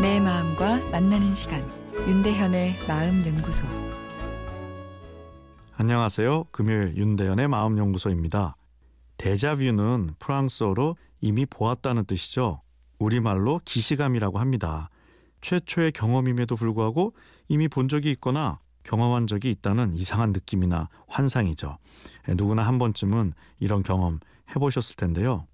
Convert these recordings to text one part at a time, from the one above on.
내 마음과 만나는 시간 윤대현의 마음 연구소 안녕하세요. 금요일 윤대현의 마음 연구소입니다. 데자뷰는 프랑스어로 이미 보았다는 뜻이죠. 우리말로 기시감이라고 합니다. 최초의 경험임에도 불구하고 이미 본 적이 있거나 경험한 적이 있다는 이상한 느낌이나 환상이죠. 예, 누구나 한 번쯤은 이런 경험 해보셨을 텐데요.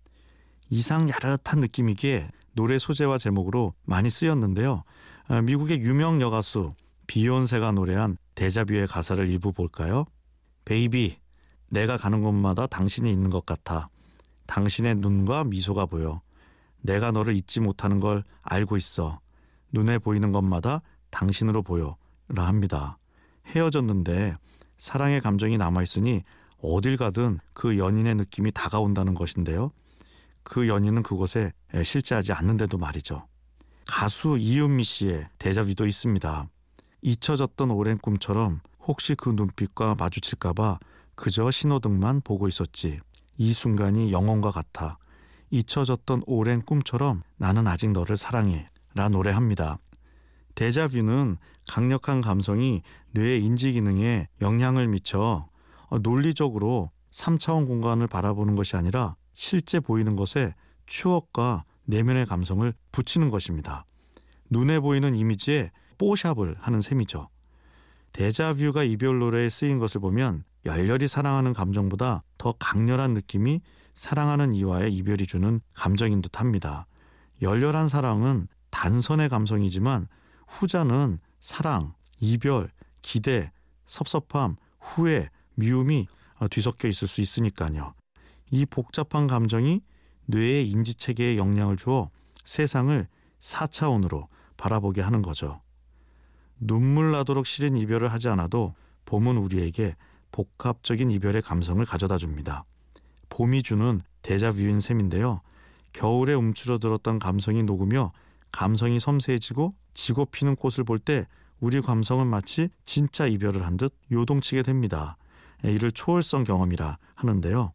이상 야릇한 느낌이기에 노래 소재와 제목으로 많이 쓰였는데요. 아, 미국의 유명 여가수 비욘세가 노래한 데자뷰의 가사를 일부 볼까요? Baby, 내가 가는 곳마다 당신이 있는 것 같아. 당신의 눈과 미소가 보여. 내가 너를 잊지 못하는 걸 알고 있어. 눈에 보이는 것마다 당신으로 보여. 라 합니다. 헤어졌는데 사랑의 감정이 남아있으니 어딜 가든 그 연인의 느낌이 다가온다는 것인데요. 그 연인은 그곳에 실제하지 않는데도 말이죠. 가수 이은미 씨의 대자뷰도 있습니다. 잊혀졌던 오랜 꿈처럼 혹시 그 눈빛과 마주칠까봐 그저 신호등만 보고 있었지. 이 순간이 영혼과 같아. 잊혀졌던 오랜 꿈처럼 나는 아직 너를 사랑해. 라 노래합니다. 데자뷰는 강력한 감성이 뇌의 인지 기능에 영향을 미쳐 논리적으로 3차원 공간을 바라보는 것이 아니라 실제 보이는 것에 추억과 내면의 감성을 붙이는 것입니다. 눈에 보이는 이미지에 뽀샵을 하는 셈이죠. 데자뷰가 이별 노래에 쓰인 것을 보면 열렬히 사랑하는 감정보다 더 강렬한 느낌이 사랑하는 이와의 이별이 주는 감정인 듯 합니다. 열렬한 사랑은 단선의 감성이지만 후자는 사랑, 이별, 기대, 섭섭함, 후회, 미움이 뒤섞여 있을 수 있으니까요. 이 복잡한 감정이 뇌의 인지체계에 영향을 주어 세상을 4차원으로 바라보게 하는 거죠. 눈물 나도록 싫은 이별을 하지 않아도 봄은 우리에게 복합적인 이별의 감성을 가져다 줍니다. 봄이 주는 데자뷰인 셈인데요. 겨울에 움츠러들었던 감성이 녹으며 감성이 섬세해지고 지고 피는 꽃을 볼 때 우리 감성은 마치 진짜 이별을 한 듯 요동치게 됩니다. 이를 초월성 경험이라 하는데요.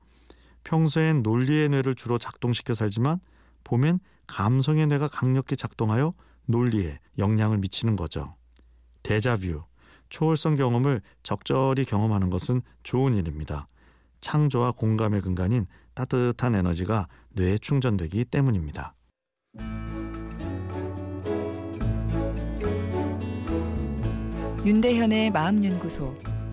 평소엔 논리의 뇌를 주로 작동시켜 살지만 봄엔 감성의 뇌가 강력히 작동하여 논리에 영향을 미치는 거죠. 데자뷰, 초월성 경험을 적절히 경험하는 것은 좋은 일입니다. 창조와 공감의 근간인 따뜻한 에너지가 뇌에 충전되기 때문입니다. 윤대현의 마음연구소